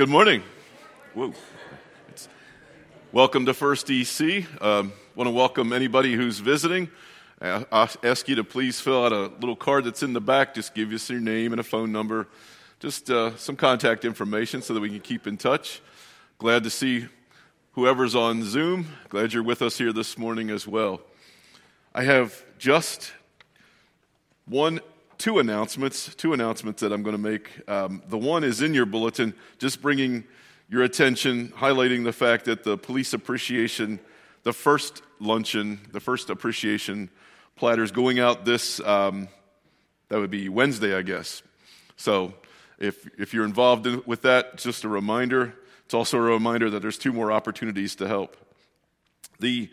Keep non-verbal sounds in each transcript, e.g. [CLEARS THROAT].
Good morning. Whoa. It's, welcome to First EC. Um, Want to welcome anybody who's visiting. I ask you to please fill out a little card that's in the back. Just give us your name and a phone number, just uh, some contact information so that we can keep in touch. Glad to see whoever's on Zoom. Glad you're with us here this morning as well. I have just one two announcements, two announcements that I'm going to make. Um, the one is in your bulletin, just bringing your attention, highlighting the fact that the police appreciation, the first luncheon, the first appreciation platters going out this, um, that would be Wednesday, I guess. So if, if you're involved in, with that, just a reminder. It's also a reminder that there's two more opportunities to help. The,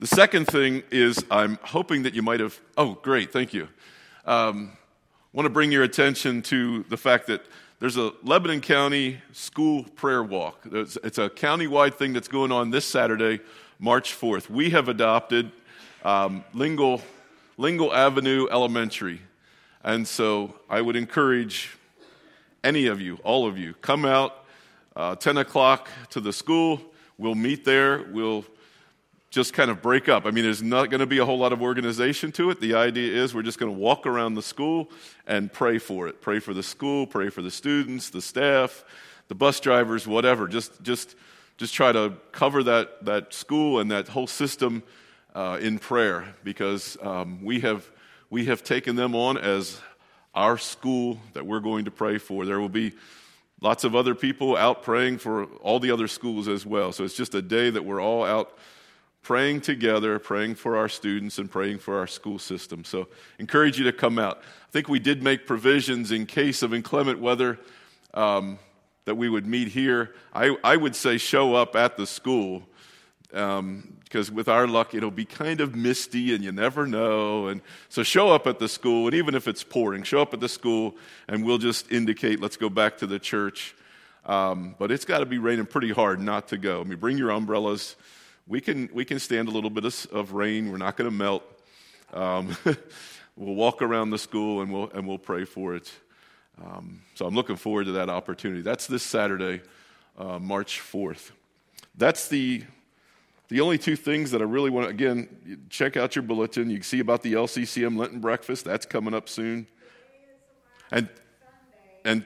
the second thing is I'm hoping that you might have, oh, great, thank you. Um, want to bring your attention to the fact that there's a Lebanon County school prayer walk. It's, a county-wide thing that's going on this Saturday, March 4th. We have adopted um, Lingle, Lingle Avenue Elementary. And so I would encourage any of you, all of you, come out uh, 10 o'clock to the school. We'll meet there. We'll just kind of break up. I mean, there's not going to be a whole lot of organization to it. The idea is we're just going to walk around the school and pray for it. Pray for the school, pray for the students, the staff, the bus drivers, whatever. Just, just, just try to cover that, that school and that whole system uh, in prayer because um, we, have, we have taken them on as our school that we're going to pray for. There will be lots of other people out praying for all the other schools as well. So it's just a day that we're all out praying together, praying for our students, and praying for our school system. So, encourage you to come out. I think we did make provisions in case of inclement weather um, that we would meet here. I, I would say show up at the school because um, with our luck, it'll be kind of misty and you never know. And so, show up at the school, and even if it's pouring, show up at the school, and we'll just indicate, let's go back to the church. Um, but it's got to be raining pretty hard not to go. I mean, bring your umbrellas we can, we can stand a little bit of, of rain. We're not going to melt. Um, [LAUGHS] we'll walk around the school and we'll, and we'll pray for it. Um, so I'm looking forward to that opportunity. That's this Saturday, uh, March 4th. That's the, the only two things that I really want to, again, check out your bulletin. You can see about the LCCM Lenten breakfast. That's coming up soon. And, and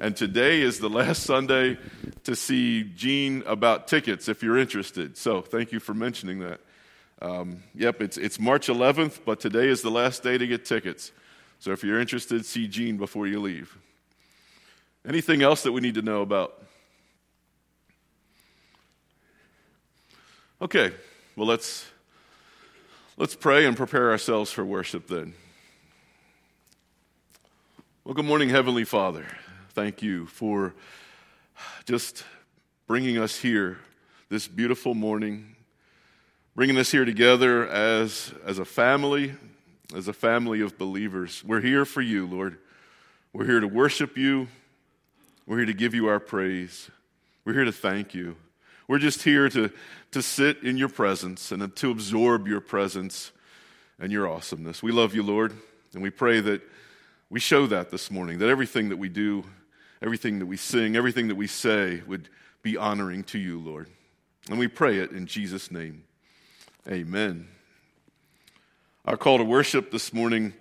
And today is the last Sunday to see Gene about tickets if you're interested. So thank you for mentioning that. Um, yep, it's, it's March 11th, but today is the last day to get tickets. So if you're interested, see Gene before you leave. Anything else that we need to know about? Okay, well, let's, let's pray and prepare ourselves for worship then. Well, good morning, Heavenly Father thank you for just bringing us here this beautiful morning, bringing us here together as, as a family, as a family of believers. We're here for you, Lord. We're here to worship you. We're here to give you our praise. We're here to thank you. We're just here to, to sit in your presence and to absorb your presence and your awesomeness. We love you, Lord, and we pray that we show that this morning, that everything that we do everything that we sing, everything that we say would be honoring to you, Lord. And we pray it in Jesus' name. Amen. Our call to worship this morning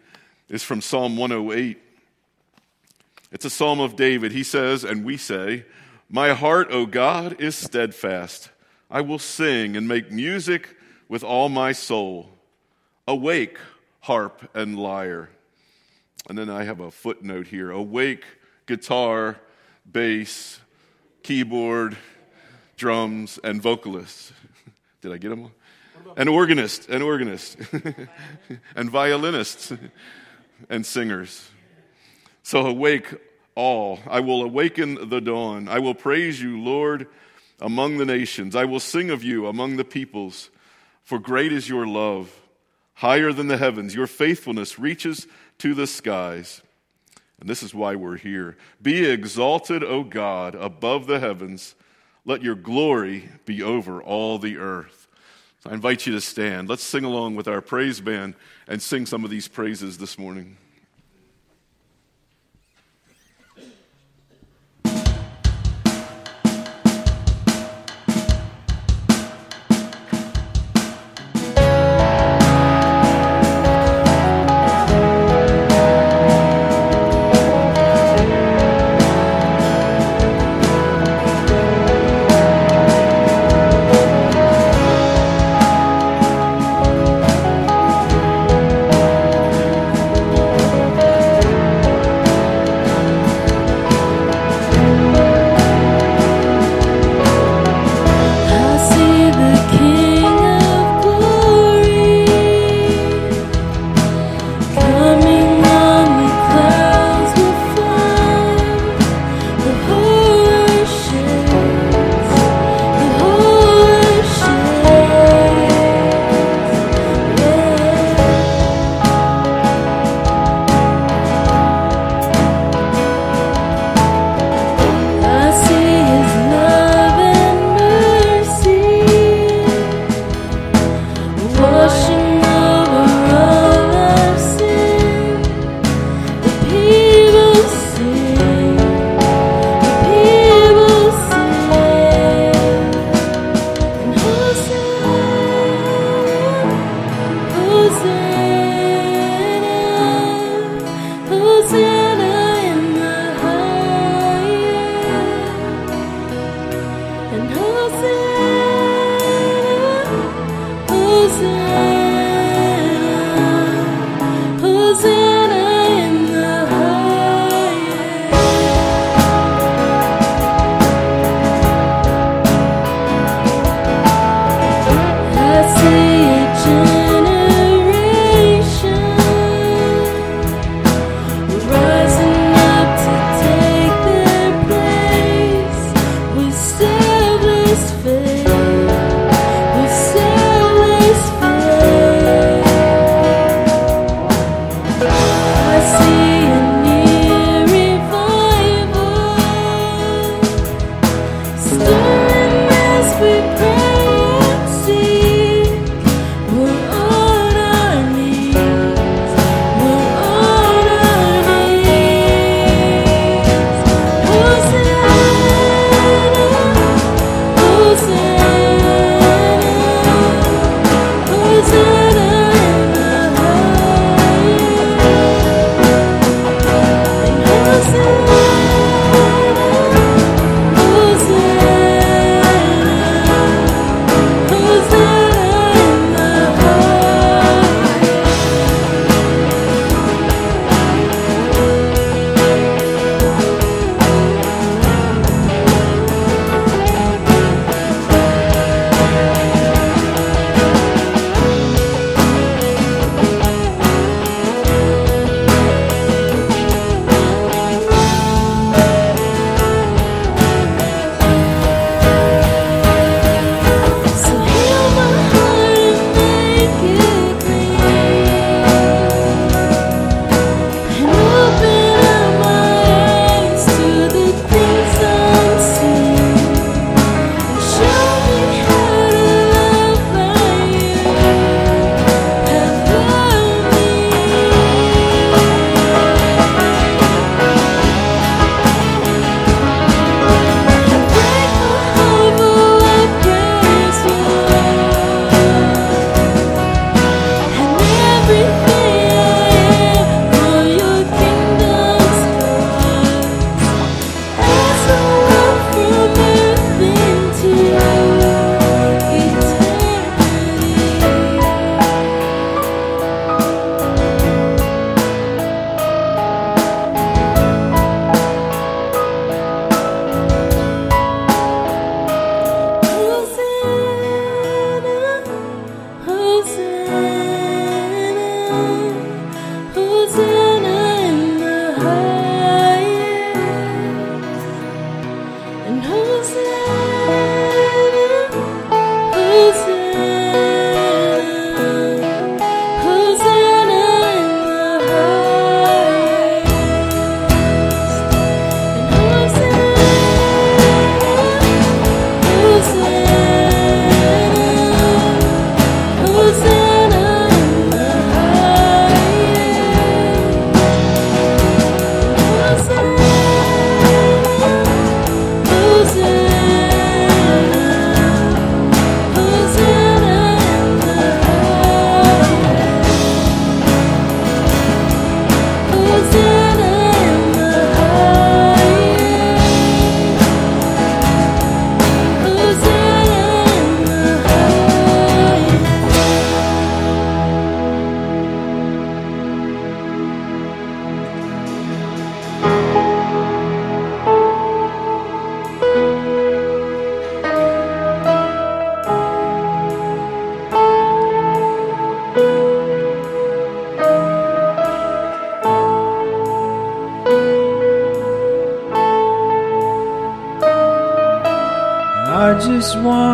is from Psalm 108. It's a psalm of David. He says, and we say, My heart, O God, is steadfast. I will sing and make music with all my soul. Awake, harp and lyre. And then I have a footnote here Awake, guitar, bass, keyboard, drums, and vocalists. [LAUGHS] Did I get them? all? An organist, an organist, [LAUGHS] and violinists, [LAUGHS] and singers. So awake all. I will awaken the dawn. I will praise you, Lord, among the nations. I will sing of you among the peoples, for great is your love, higher than the heavens. Your faithfulness reaches to the skies. And this is why we're here. Be exalted, O God, above the heavens. Let your glory be over all the earth. I invite you to stand. Let's sing along with our praise band and sing some of these praises this morning.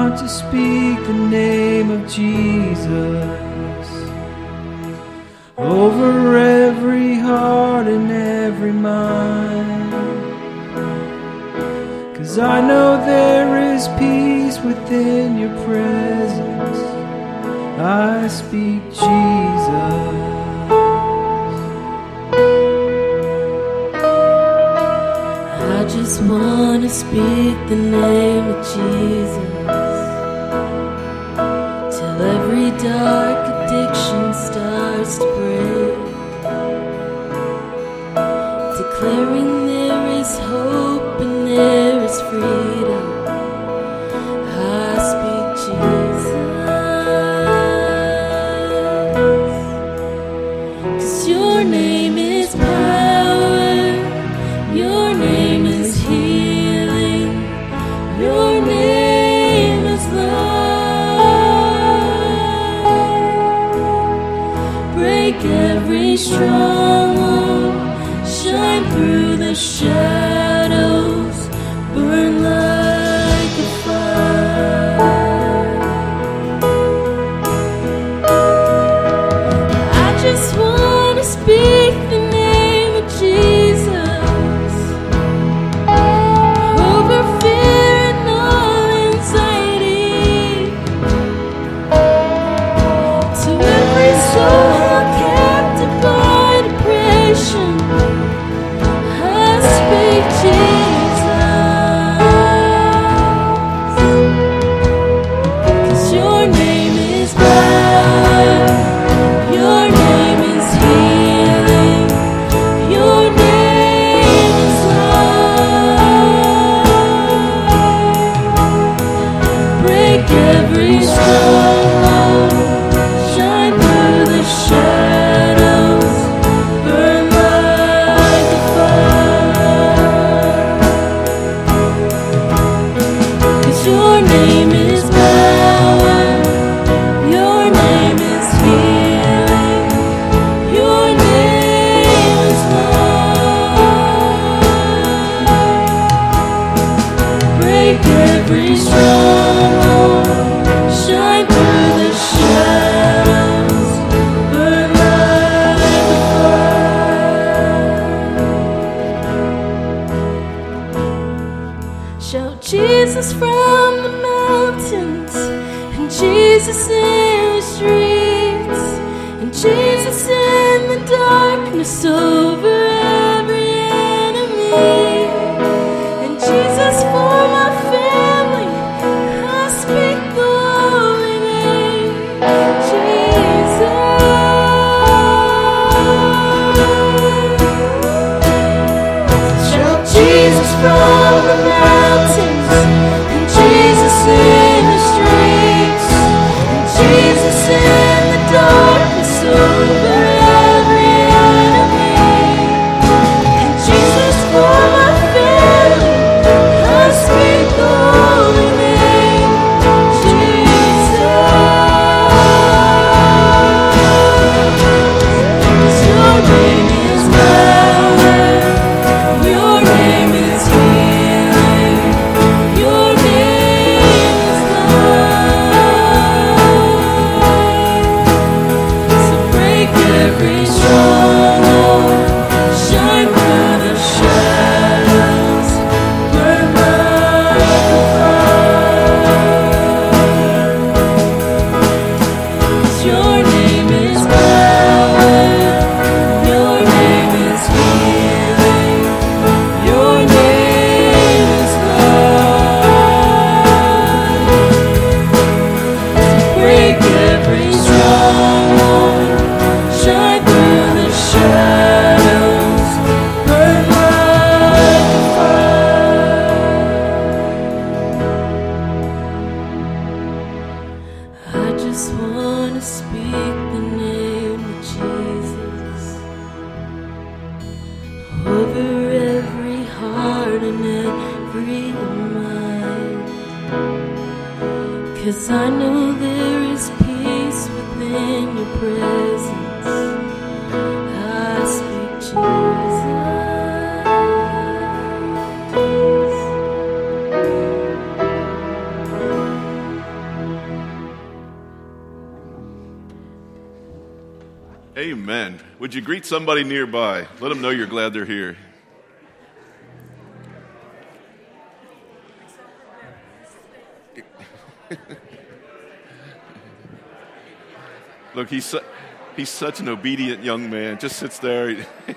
want to speak the name of Jesus over every heart and every mind. Cause I know there is peace within your presence. I speak Jesus. I just wanna speak the name of Jesus dark addiction starts to break, declaring there is hope and there is freedom. strong. Somebody nearby? Let them know you're glad they're here. [LAUGHS] Look, he's, su- he's such an obedient young man. Just sits there. [LAUGHS]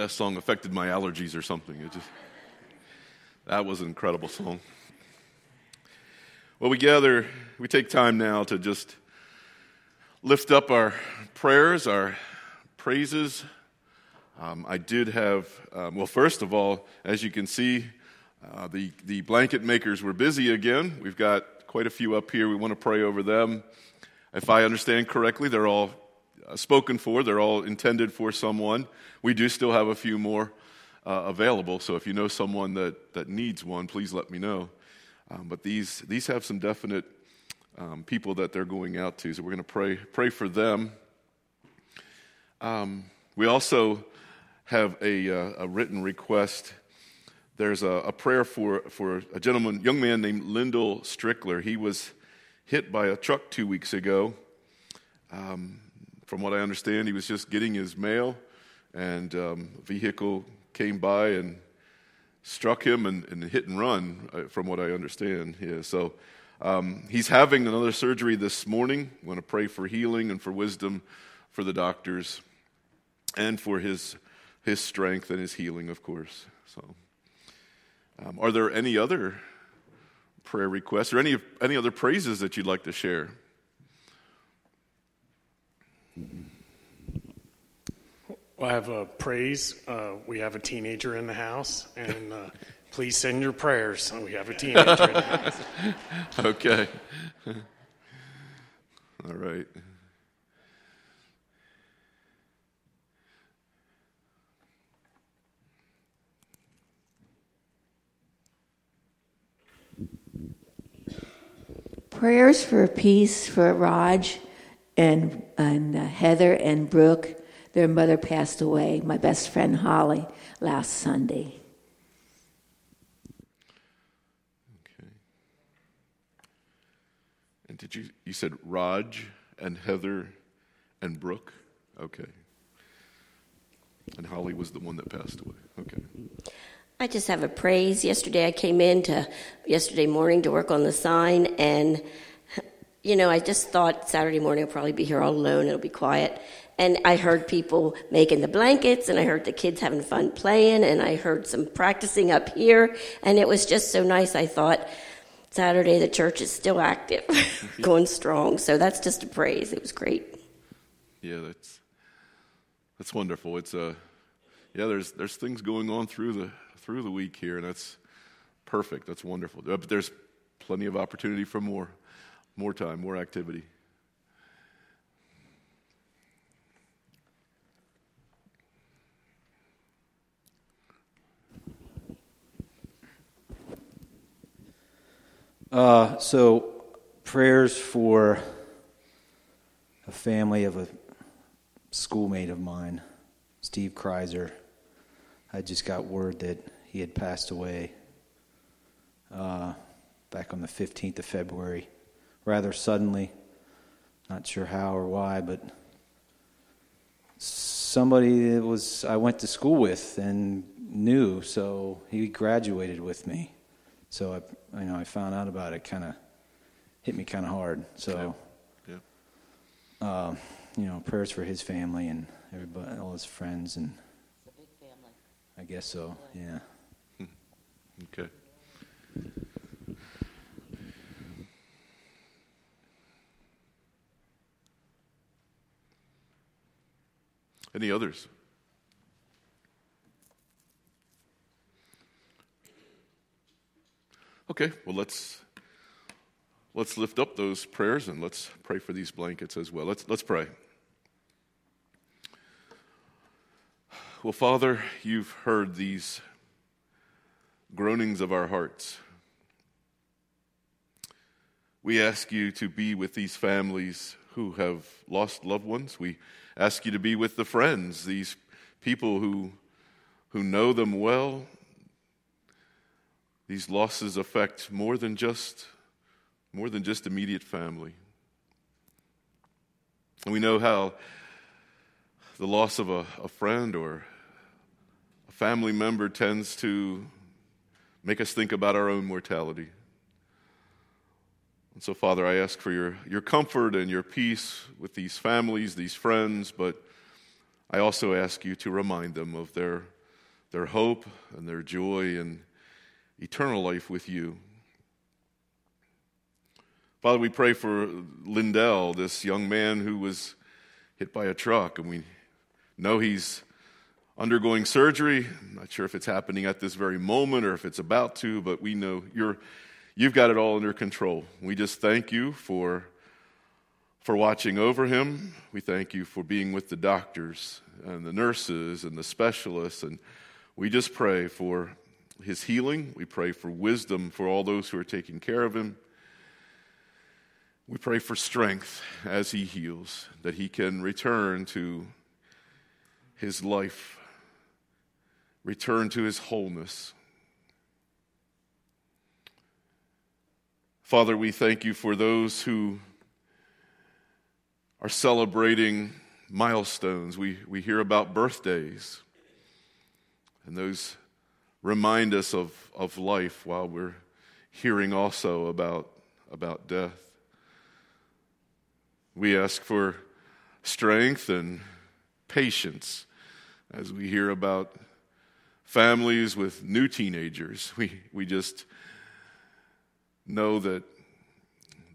last song affected my allergies or something. It just that was an incredible song. Well, we gather, we take time now to just lift up our prayers, our praises. Um, I did have, um, well, first of all, as you can see, uh, the, the blanket makers were busy again. We've got quite a few up here. We want to pray over them. If I understand correctly, they're all spoken for, they're all intended for someone. We do still have a few more uh, available, so if you know someone that, that needs one, please let me know. Um, but these, these have some definite um, people that they're going out to, so we're going to pray, pray for them. Um, we also have a, uh, a written request. There's a, a, prayer for, for a gentleman, young man named Lyndall Strickler. He was hit by a truck two weeks ago. Um, from what I understand, he was just getting his mail, and um, a vehicle came by and struck him and, and hit and run, uh, from what I understand. Yeah, so um, he's having another surgery this morning. We want to pray for healing and for wisdom for the doctors and for his, his strength and his healing, of course. So, um, are there any other prayer requests or any, any other praises that you'd like to share? Well, I have a praise. Uh, we have a teenager in the house, and uh, please send your prayers. We have a teenager in the house. [LAUGHS] Okay. [LAUGHS] All right. Prayers for peace for Raj and, and uh, Heather and Brooke. Their mother passed away, my best friend Holly, last Sunday. Okay. And did you, you said Raj and Heather and Brooke? Okay. And Holly was the one that passed away. Okay. I just have a praise. Yesterday I came in to yesterday morning to work on the sign and you know, I just thought Saturday morning I'll probably be here all alone, it'll be quiet. And I heard people making the blankets and I heard the kids having fun playing and I heard some practicing up here and it was just so nice. I thought Saturday the church is still active, [LAUGHS] going strong. So that's just a praise. It was great. Yeah, that's that's wonderful. It's a uh, yeah. There's there's things going on through the through the week here, and that's perfect. That's wonderful. But there's plenty of opportunity for more more time, more activity. Uh, so, prayers for a family of a schoolmate of mine, Steve Kreiser. I just got word that he had passed away uh, back on the 15th of February, rather suddenly. Not sure how or why, but somebody that was I went to school with and knew, so he graduated with me. So I, you know, I found out about it. Kind of hit me kind of hard. So, yeah. Uh, you know, prayers for his family and everybody, all his friends, and I guess so. Yeah. Okay. Any others? Okay, well let's let's lift up those prayers and let's pray for these blankets as well. Let's let's pray. Well, Father, you've heard these groanings of our hearts. We ask you to be with these families who have lost loved ones. We ask you to be with the friends, these people who, who know them well. These losses affect more than just more than just immediate family. And we know how the loss of a, a friend or a family member tends to make us think about our own mortality. And so, Father, I ask for your, your comfort and your peace with these families, these friends, but I also ask you to remind them of their, their hope and their joy and eternal life with you. Father, we pray for Lindell, this young man who was hit by a truck, and we know he's undergoing surgery. I'm not sure if it's happening at this very moment or if it's about to, but we know you're, you've got it all under control. We just thank you for, for watching over him. We thank you for being with the doctors and the nurses and the specialists. And we just pray for his healing. We pray for wisdom for all those who are taking care of him. We pray for strength as he heals, that he can return to his life return to his wholeness. Father, we thank you for those who are celebrating milestones. We, we hear about birthdays, and those remind us of, of life while we're hearing also about, about death. We ask for strength and patience as we hear about families with new teenagers. [LAUGHS] We, we just know that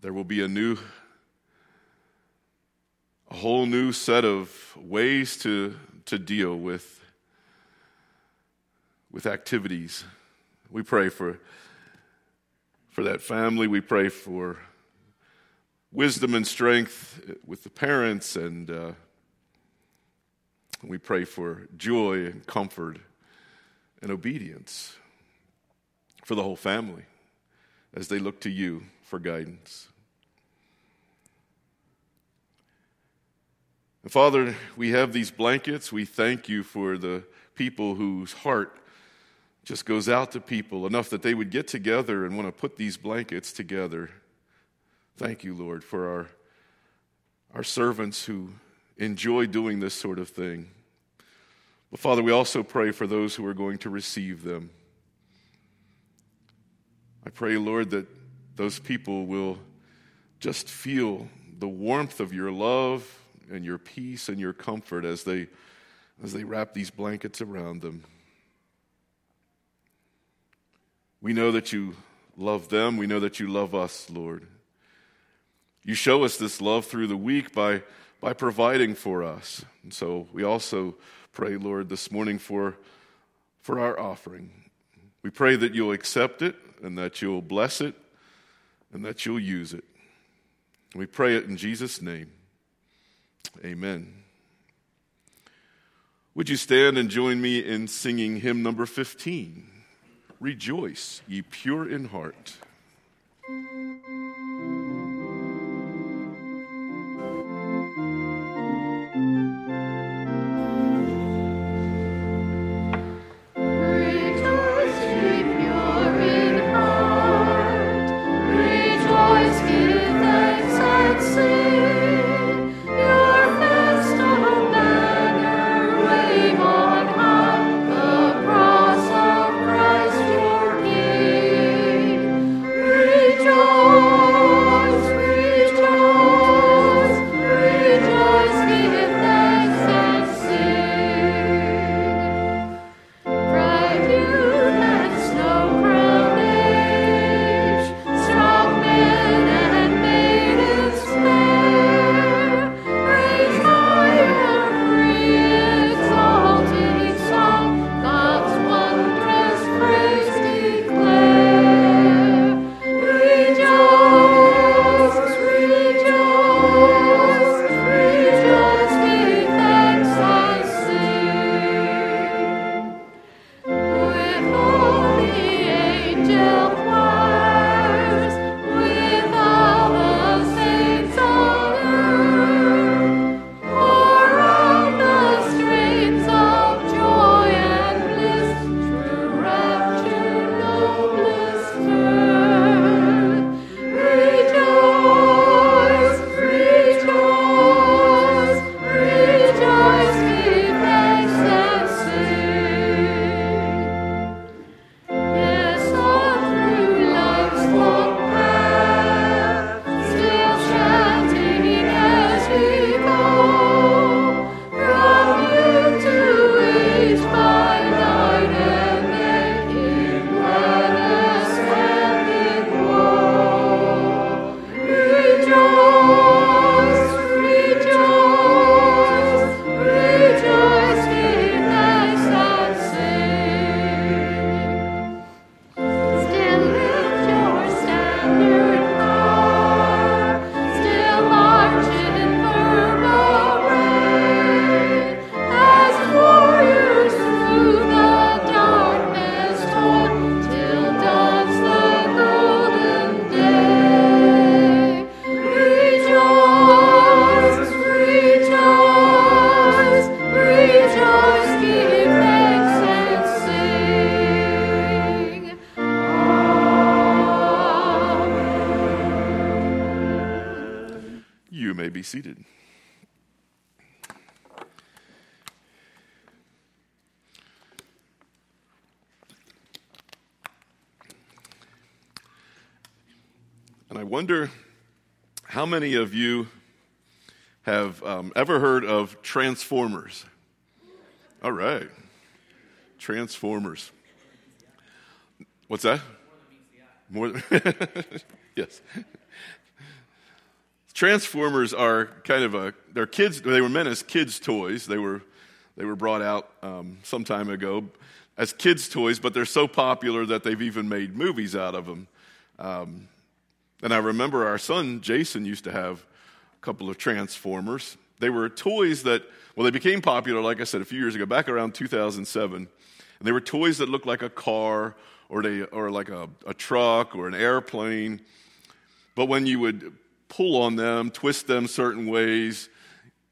there will be a new, a whole new set of ways to, to deal with, with activities. We pray for, for that family. We pray for wisdom and strength with the parents, and uh, we pray for joy and comfort and obedience for the whole family as they look to you for guidance. And Father, we have these blankets. We thank you for the people whose heart just goes out to people enough that they would get together and want to put these blankets together. Thank you, Lord, for our, our servants who enjoy doing this sort of thing. But Father, we also pray for those who are going to receive them. I pray, Lord, that those people will just feel the warmth of your love and your peace and your comfort as they, as they wrap these blankets around them. We know that you love them. We know that you love us, Lord. You show us this love through the week by, by providing for us. And so we also pray, Lord, this morning for, for our offering. We pray that you'll accept it and that you'll bless it and that you'll use it. We pray it in Jesus' name. Amen. Would you stand and join me in singing hymn number 15? Rejoice, ye pure in heart. And I wonder how many of you have um, ever heard of Transformers? All right. Transformers. What's that? More than [LAUGHS] yes. Transformers are kind of a they're kids. They were meant as kids' toys. They were they were brought out um, some time ago as kids' toys, but they're so popular that they've even made movies out of them. Um, and I remember our son Jason used to have a couple of Transformers. They were toys that well, they became popular, like I said, a few years ago, back around 2007. And they were toys that looked like a car or, they, or like a, a truck or an airplane. But when you would pull on them, twist them certain ways,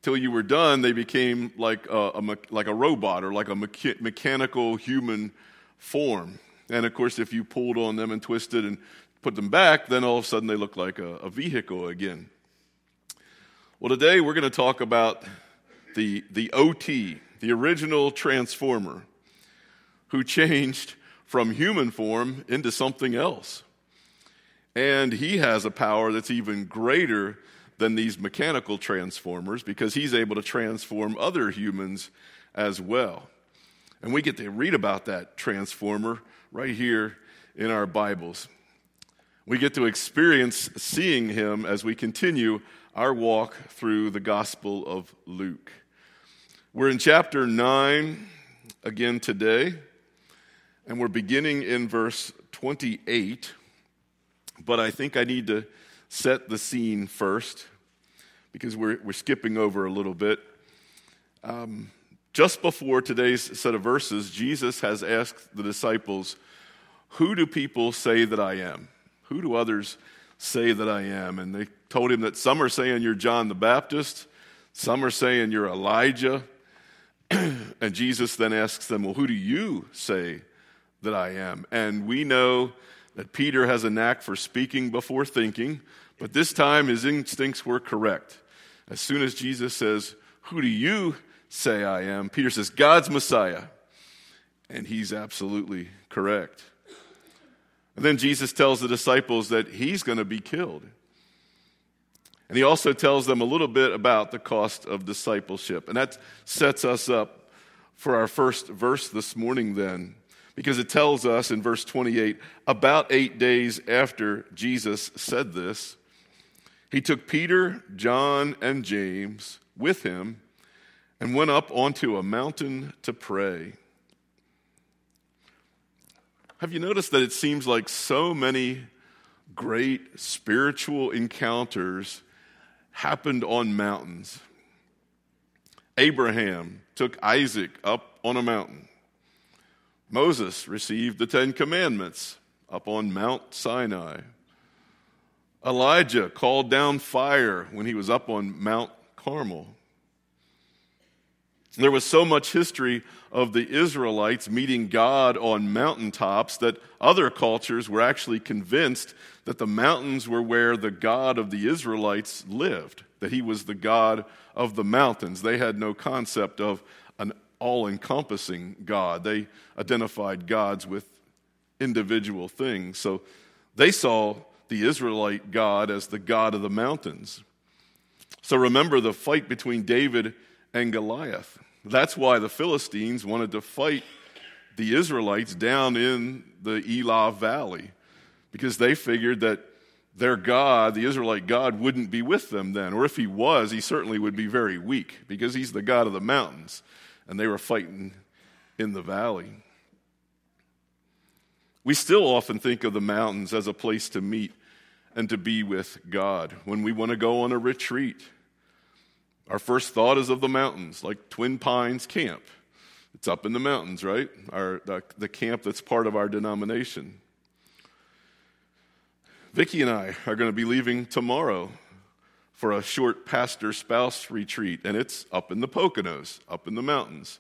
till you were done, they became like a, a, like a robot or like a mecha- mechanical human form. And of course, if you pulled on them and twisted and put them back, then all of a sudden they look like a, a vehicle again. Well, today we're going to talk about the, the OT, the original transformer, who changed from human form into something else. And he has a power that's even greater than these mechanical transformers because he's able to transform other humans as well. And we get to read about that transformer right here in our Bibles. We get to experience seeing him as we continue our walk through the Gospel of Luke. We're in chapter 9 again today, and we're beginning in verse 28. But I think I need to set the scene first because we're, we're skipping over a little bit. Um, just before today's set of verses, Jesus has asked the disciples, Who do people say that I am? Who do others say that I am? And they told him that some are saying you're John the Baptist, some are saying you're Elijah [CLEARS THROAT] and Jesus then asks them, Well, who do you say that I am? And we know that Peter has a knack for speaking before thinking, but this time his instincts were correct. As soon as Jesus says, Who do you say I am? Peter says, God's Messiah. And he's absolutely correct. And then Jesus tells the disciples that he's going to be killed. And he also tells them a little bit about the cost of discipleship. And that sets us up for our first verse this morning, then, because it tells us in verse 28 about eight days after Jesus said this, he took Peter, John, and James with him and went up onto a mountain to pray. Have you noticed that it seems like so many great spiritual encounters happened on mountains. Abraham took Isaac up on a mountain. Moses received the Ten Commandments up on Mount Sinai. Elijah called down fire when he was up on Mount Carmel. There was so much history of the Israelites meeting God on mountaintops that other cultures were actually convinced that the mountains were where the God of the Israelites lived, that he was the God of the mountains. They had no concept of an all encompassing God, they identified gods with individual things. So they saw the Israelite God as the God of the mountains. So remember the fight between David and Goliath. That's why the Philistines wanted to fight the Israelites down in the Elah Valley, because they figured that their God, the Israelite God, wouldn't be with them then. Or if he was, he certainly would be very weak, because he's the God of the mountains, and they were fighting in the valley. We still often think of the mountains as a place to meet and to be with God when we want to go on a retreat our first thought is of the mountains, like Twin Pines Camp. It's up in the mountains, right? Our, the, the camp that's part of our denomination. Vicki and I are going to be leaving tomorrow for a short pastor spouse retreat, and it's up in the Poconos, up in the mountains.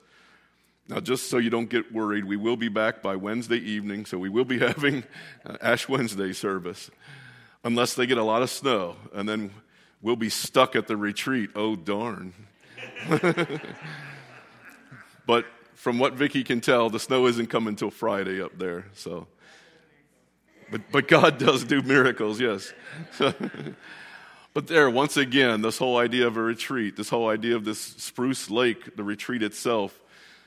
Now, just so you don't get worried, we will be back by Wednesday evening, so we will be [LAUGHS] having uh, Ash Wednesday service, unless they get a lot of snow, and then we'll be stuck at the retreat. Oh, darn. [LAUGHS] but from what Vicky can tell, the snow isn't coming till Friday up there. So, but but God does do miracles, yes. [LAUGHS] but there, once again, this whole idea of a retreat, this whole idea of this Spruce Lake, the retreat itself,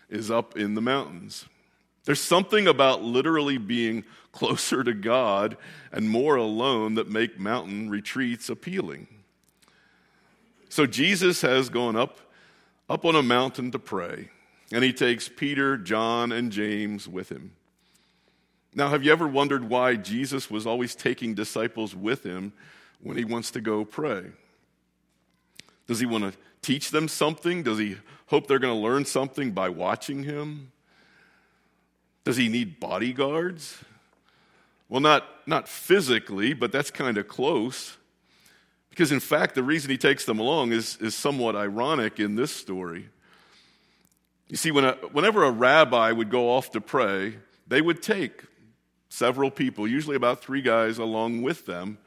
is up in the mountains. There's something about literally being closer to God and more alone that make mountain retreats appealing. So Jesus has gone up up on a mountain to pray, and he takes Peter, John, and James with him. Now, have you ever wondered why Jesus was always taking disciples with him when he wants to go pray? Does he want to teach them something? Does he hope they're going to learn something by watching him? Does he need bodyguards? Well, not, not physically, but that's kind of close. Because, in fact, the reason he takes them along is, is somewhat ironic in this story. You see, when a, whenever a rabbi would go off to pray, they would take several people, usually about three guys, along with them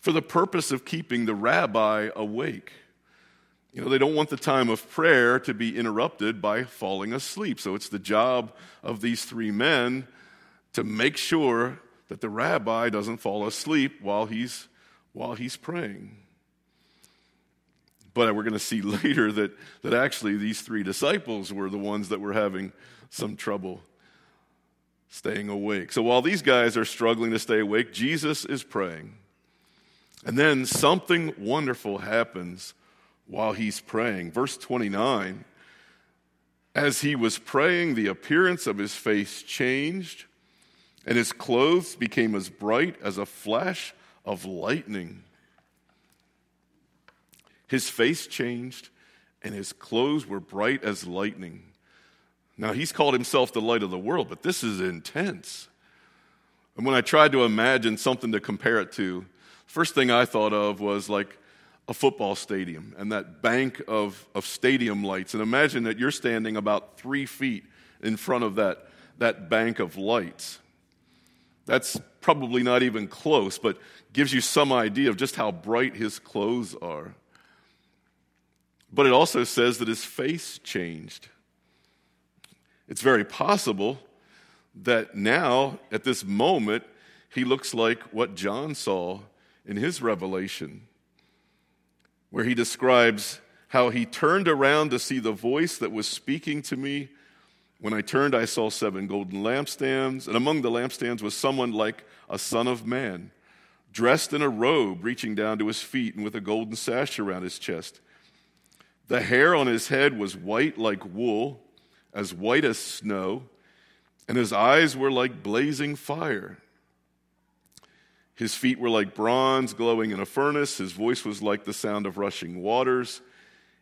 for the purpose of keeping the rabbi awake. You know, they don't want the time of prayer to be interrupted by falling asleep. So it's the job of these three men to make sure that the rabbi doesn't fall asleep while he's, while he's praying. But we're going to see [LAUGHS] later that, that actually these three disciples were the ones that were having some trouble staying awake. So while these guys are struggling to stay awake, Jesus is praying. And then something wonderful happens while he's praying. Verse 29 As he was praying, the appearance of his face changed, and his clothes became as bright as a flash of lightning. His face changed, and his clothes were bright as lightning. Now, he's called himself the light of the world, but this is intense. And when I tried to imagine something to compare it to, first thing I thought of was like a football stadium and that bank of, of stadium lights. And imagine that you're standing about three feet in front of that, that bank of lights. That's probably not even close, but gives you some idea of just how bright his clothes are. But it also says that his face changed. It's very possible that now, at this moment, he looks like what John saw in his revelation where he describes how he turned around to see the voice that was speaking to me. When I turned, I saw seven golden lampstands, and among the lampstands was someone like a son of man, dressed in a robe reaching down to his feet and with a golden sash around his chest. The hair on his head was white like wool, as white as snow, and his eyes were like blazing fire. His feet were like bronze glowing in a furnace. His voice was like the sound of rushing waters.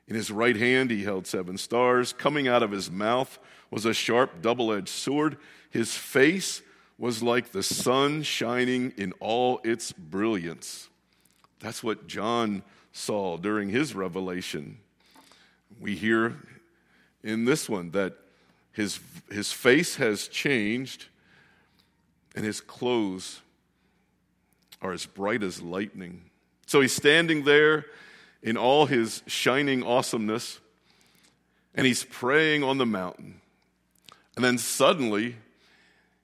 In his right hand he held seven stars. Coming out of his mouth was a sharp double edged sword. His face was like the sun shining in all its brilliance. That's what John saw during his revelation. We hear in this one that his, his face has changed and his clothes are as bright as lightning. So he's standing there in all his shining awesomeness, and he's praying on the mountain. And then suddenly,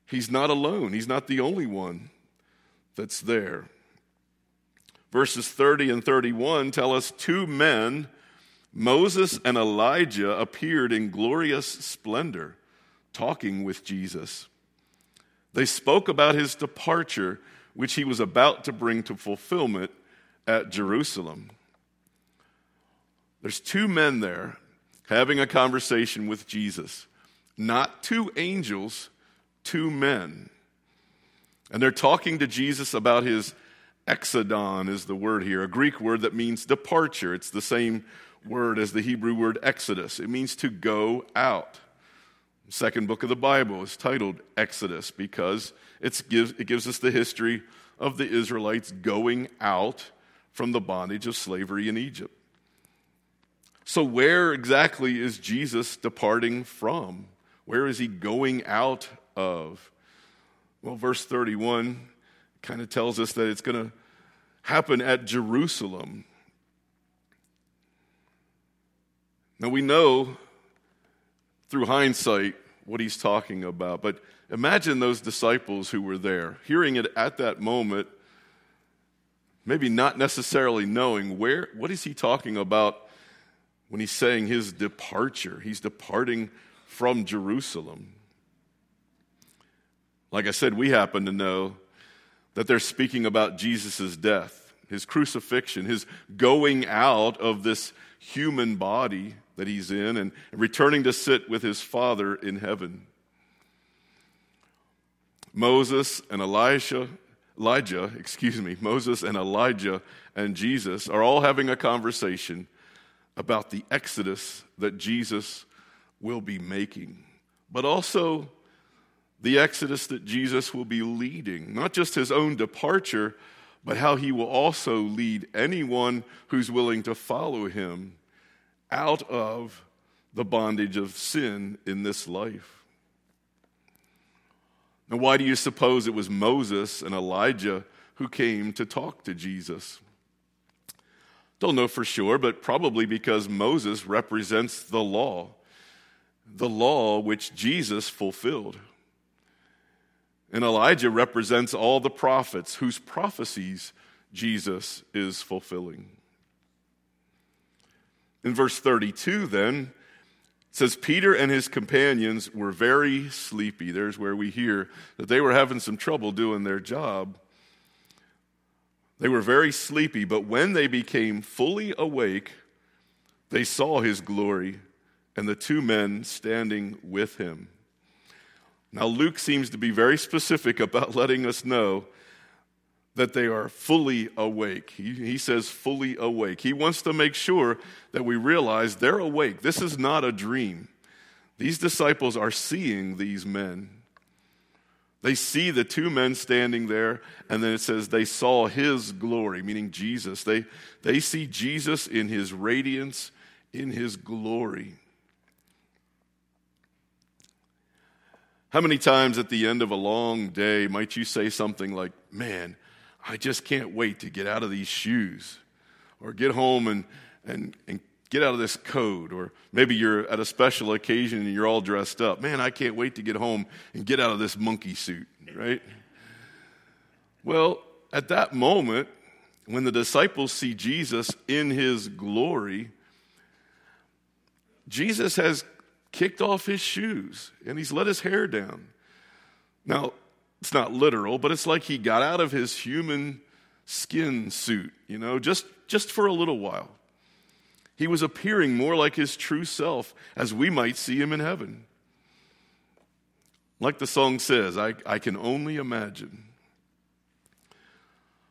he's not alone. He's not the only one that's there. Verses 30 and 31 tell us two men, Moses and Elijah, appeared in glorious splendor, talking with Jesus. They spoke about his departure which he was about to bring to fulfillment at Jerusalem. There's two men there having a conversation with Jesus, not two angels, two men. And they're talking to Jesus about his exodon, is the word here, a Greek word that means departure. It's the same word as the Hebrew word exodus, it means to go out. The second book of the Bible is titled Exodus because it gives us the history of the Israelites going out from the bondage of slavery in Egypt. So, where exactly is Jesus departing from? Where is he going out of? Well, verse 31 kind of tells us that it's going to happen at Jerusalem. Now we know through hindsight what he's talking about, but imagine those disciples who were there, hearing it at that moment, maybe not necessarily knowing where what is he talking about when he's saying his departure. He's departing from Jerusalem. Like I said, we happen to know that they're speaking about Jesus' death, his crucifixion, his going out of this human body that he's in and returning to sit with his Father in heaven. Moses and Elisha, Elijah, excuse me, Moses and Elijah and Jesus are all having a conversation about the exodus that Jesus will be making, but also the exodus that Jesus will be leading, not just his own departure, but how he will also lead anyone who's willing to follow him out of the bondage of sin in this life. Now, why do you suppose it was Moses and Elijah who came to talk to Jesus? Don't know for sure, but probably because Moses represents the law, the law which Jesus fulfilled. And Elijah represents all the prophets whose prophecies Jesus is fulfilling. In verse 32, then, it says, Peter and his companions were very sleepy. There's where we hear that they were having some trouble doing their job. They were very sleepy, but when they became fully awake, they saw his glory and the two men standing with him. Now, Luke seems to be very specific about [LAUGHS] letting us know that they are fully awake. He, he, says, fully awake. He wants to make sure that we realize they're awake. This is not a dream. These disciples are seeing these men. They see the two men standing there, and then it says they saw his glory, meaning Jesus. They, they see Jesus in his radiance, in his glory. How many times at the end of a long day might you say something like, Man, I just can't wait to get out of these shoes or get home and, and, and get out of this coat. Or maybe you're at a special occasion and you're all dressed up. Man, I can't wait to get home and get out of this monkey suit, right? Well, at that moment, when the disciples see Jesus in his glory, Jesus has kicked off his shoes and he's let his hair down. Now, it's not literal, but it's like he got out of his human skin suit, you know, just, just for a little while. He was appearing more like his true self as we might see him in heaven. Like the song says, I, I can only imagine.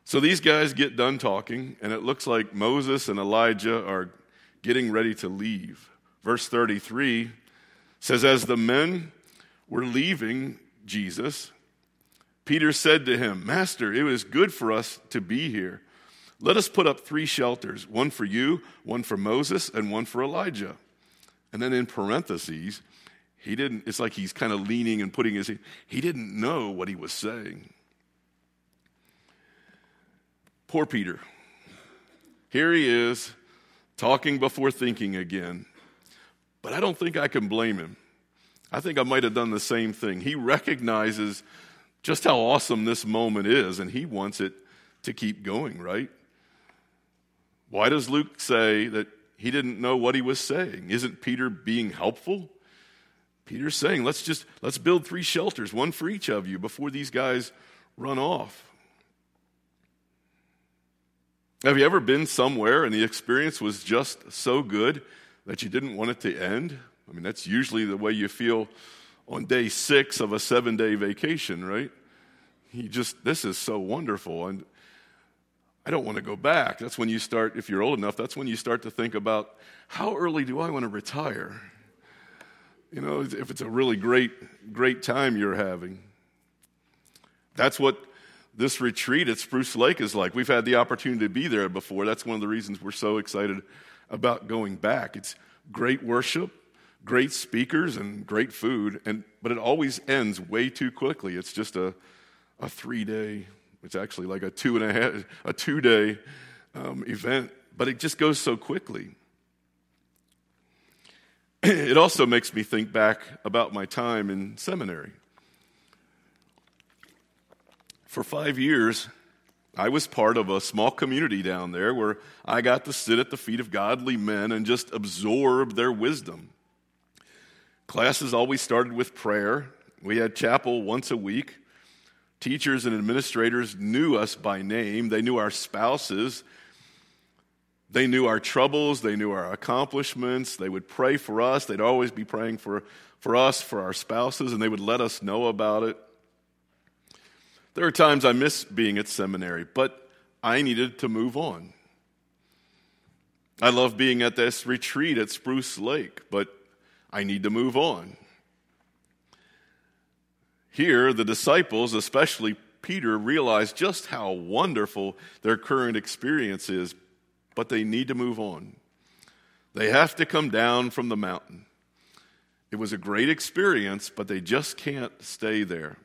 So these guys get done talking, and it looks like Moses and Elijah are getting ready to leave. Verse 33 says, As the men were leaving Jesus, Peter said to him, Master, it is good for us to be here. Let us put up three shelters one for you, one for Moses, and one for Elijah. And then in parentheses, he didn't, it's like he's kind of leaning and putting his, he didn't know what he was saying. Poor Peter. Here he is, talking before thinking again. But I don't think I can blame him. I think I might have done the same thing. He recognizes just how awesome this moment is, and he wants it to keep going, right? Why does Luke say that he didn't know what he was saying? Isn't Peter being helpful? Peter's saying, let's just let's build three shelters, one for each of you before these guys run off. Have you ever been somewhere and the experience was just so good that you didn't want it to end? I mean, that's usually the way you feel on day six of a seven day vacation, right? He just, this is so wonderful. And I don't want to go back. That's when you start, if you're old enough, that's when you start to think about how early do I want to retire? You know, if it's a really great, great time you're having. That's what this retreat at Spruce Lake is like. We've had the opportunity to be there before. That's one of the reasons we're so excited about going back. It's great worship, great speakers and great food, and, but it always ends way too quickly. It's just a, a three day It's actually like a two and a half, a two day um, event, but it just goes so quickly. [CLEARS THROAT] It also makes me think back about my time in seminary. For five years, I was part of a small community down there where I got to sit at the feet of godly men and just absorb their wisdom. Classes always started with prayer. We had chapel once a week. Teachers and administrators knew us by name, they knew our spouses. They knew our troubles, they knew our accomplishments. They would pray for us. They'd always be praying for, for us, for our spouses, and they would let us know about it. There are times I miss being at seminary, but I needed to move on. I love being at this retreat at Spruce Lake, but I need to move on. Here, the disciples, especially Peter, realize just how wonderful their current experience is, but they need to move on. They have to come down from the mountain. It was a great experience, but they just can't stay there.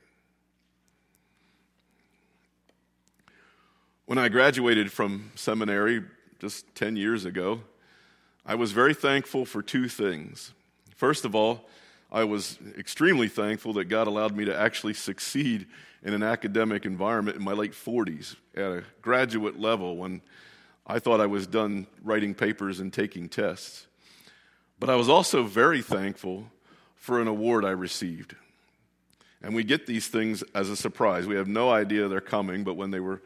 When I graduated from seminary just 10 years ago, I was very thankful for two things. First of all, I was extremely thankful that God allowed me to actually succeed in an academic environment in my late 40s at a graduate level when I thought I was done writing papers and taking tests. But I was also very thankful for an award I received. And we get these things as a surprise. We have no idea they're coming, but when they were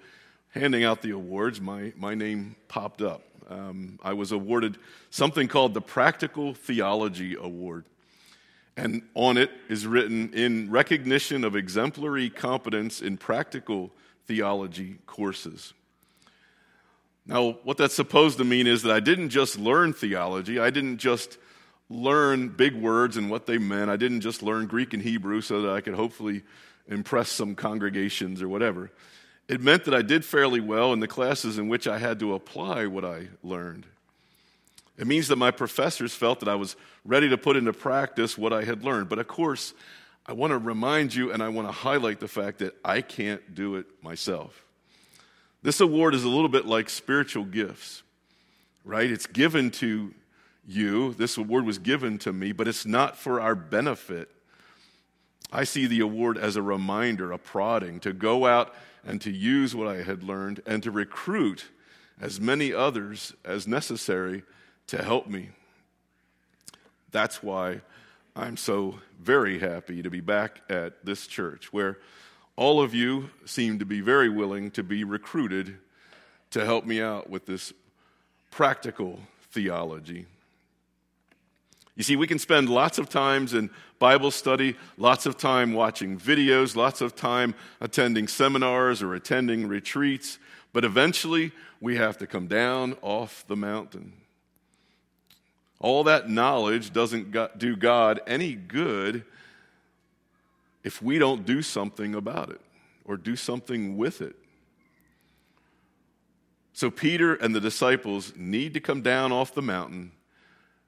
handing out the awards, my, my name popped up. Um, I was awarded something called the Practical Theology Award. And on it is written in recognition of exemplary competence in practical theology courses. Now, what that's supposed to mean is that I didn't just learn theology, I didn't just learn big words and what they meant, I didn't just learn Greek and Hebrew so that I could hopefully impress some congregations or whatever. It meant that I did fairly well in the classes in which I had to apply what I learned. It means that my professors felt that I was ready to put into practice what I had learned. But of course, I want to remind you and I want to highlight the fact that I can't do it myself. This award is a little bit like spiritual gifts, right? It's given to you. This award was given to me, but it's not for our benefit. I see the award as a reminder, a prodding to go out and to use what I had learned and to recruit as many others as necessary to help me. That's why I'm so very happy to be back at this church where all of you seem to be very willing to be recruited to help me out with this practical theology. You see, we can spend lots of times in Bible study, lots of time watching videos, lots of time attending seminars or attending retreats, but eventually we have to come down off the mountain. All that knowledge doesn't do God any good if we don't do something about it or do something with it. So Peter and the disciples need to come down off the mountain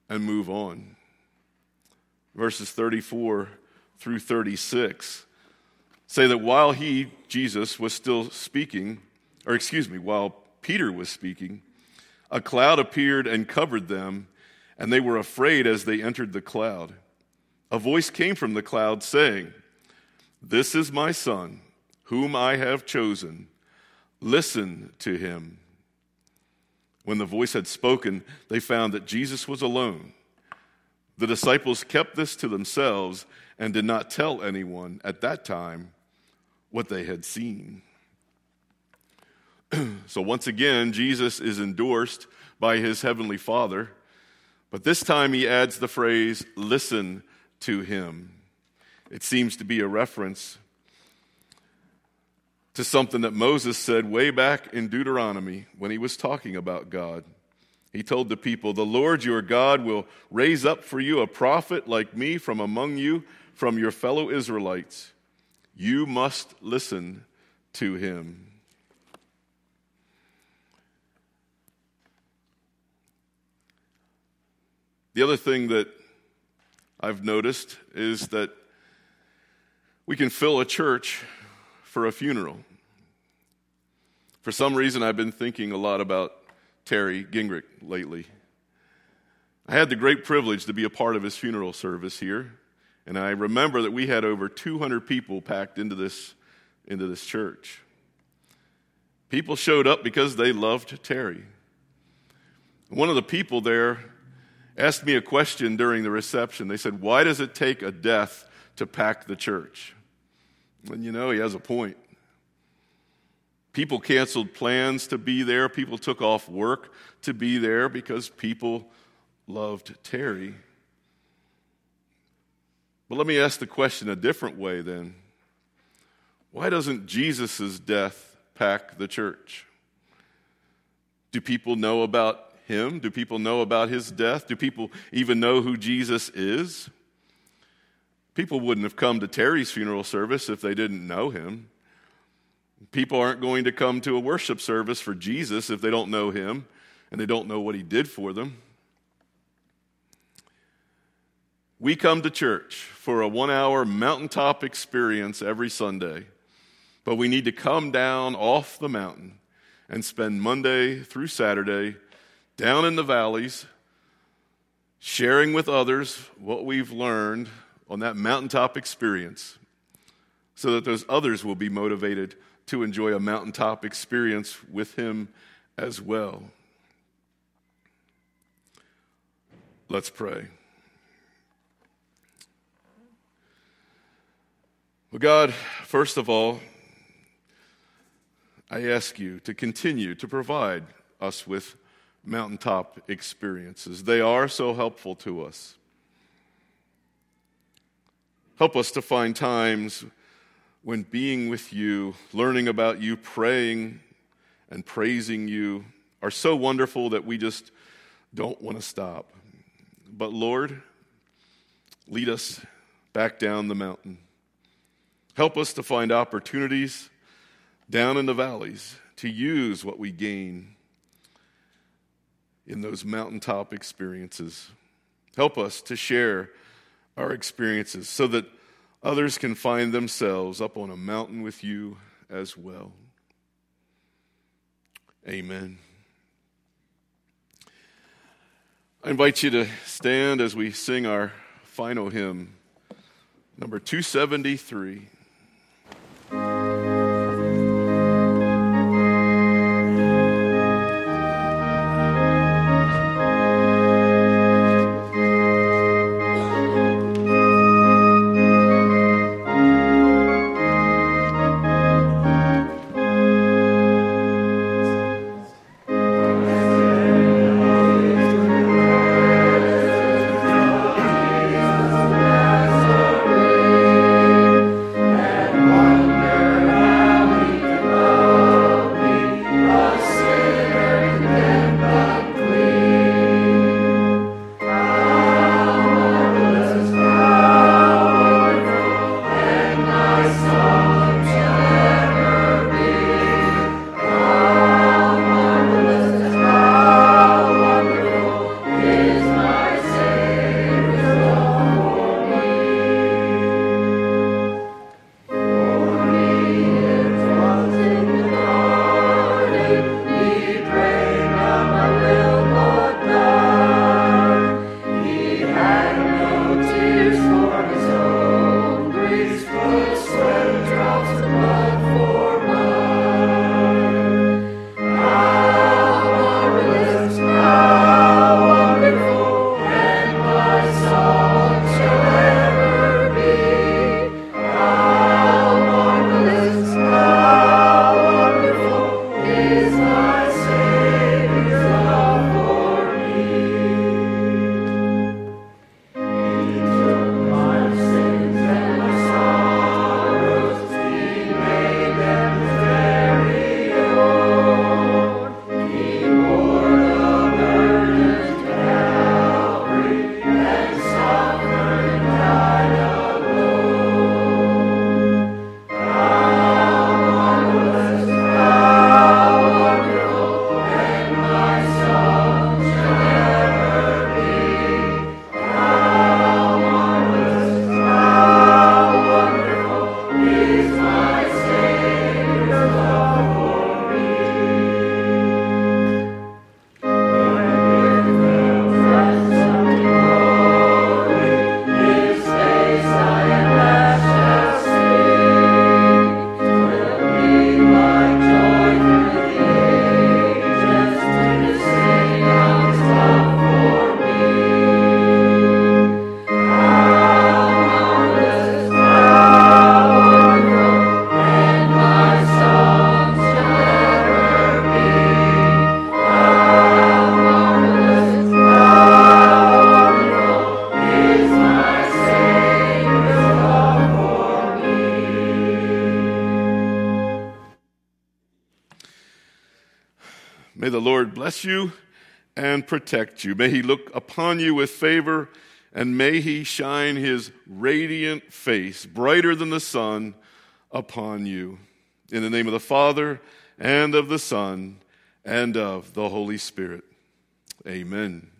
and move on. Verses 34 through 36 say that while he, Jesus, was still speaking, or excuse me, while Peter was speaking, a cloud appeared and covered them, and they were afraid as they entered the cloud. A voice came from the cloud saying, This is my son, whom I have chosen. Listen to him. When the voice had spoken, they found that Jesus was alone. The disciples kept this to themselves and did not tell anyone at that time what they had seen. [CLEARS THROAT] so, once again, Jesus is endorsed by his heavenly Father, but this time he adds the phrase, listen to him. It seems to be a reference to something that Moses said way back in Deuteronomy when he was talking about God. He told the people, The Lord your God will raise up for you a prophet like me from among you, from your fellow Israelites. You must listen to him. The other thing that I've noticed is that we can fill a church for a funeral. For some reason, I've been thinking a lot about Terry Gingrich lately. I had the great privilege to be a part of his funeral service here, and I remember that we had over 200 people packed into this, into this church. People showed up because they loved Terry. One of the people there asked me a question during the reception. They said, Why does it take a death to pack the church? And you know, he has a point. People canceled plans to be there, people took off work to be there because people loved Terry. But let me ask the question a different way then. Why doesn't Jesus' death pack the church? Do people know about him? Do people know about his death? Do people even know who Jesus is? People wouldn't have come to Terry's funeral service if they didn't know him. People aren't going to come to a worship service for Jesus if they don't know him and they don't know what he did for them. We come to church for a one hour mountaintop experience every Sunday, but we need to come down off the mountain and spend Monday through Saturday down in the valleys, sharing with others what we've learned on that mountaintop experience so that those others will be motivated to enjoy a mountaintop experience with Him as well. Let's pray. Well, God, first of all, I ask you to continue to provide us with mountaintop experiences. They are so helpful to us. Help us to find times when being with you, learning about you, praying and praising you are so wonderful that we just don't want to stop. But Lord, lead us back down the mountain. Help us to find opportunities down in the valleys to use what we gain in those mountaintop experiences. Help us to share our experiences so that others can find themselves up on a mountain with you as well. Amen. I invite you to stand as we sing our final hymn, number 273. Protect you. May he look upon you with favor, and may he shine his radiant face, brighter than the sun, upon you. In the name of the Father, and of the Son, and of the Holy Spirit. Amen.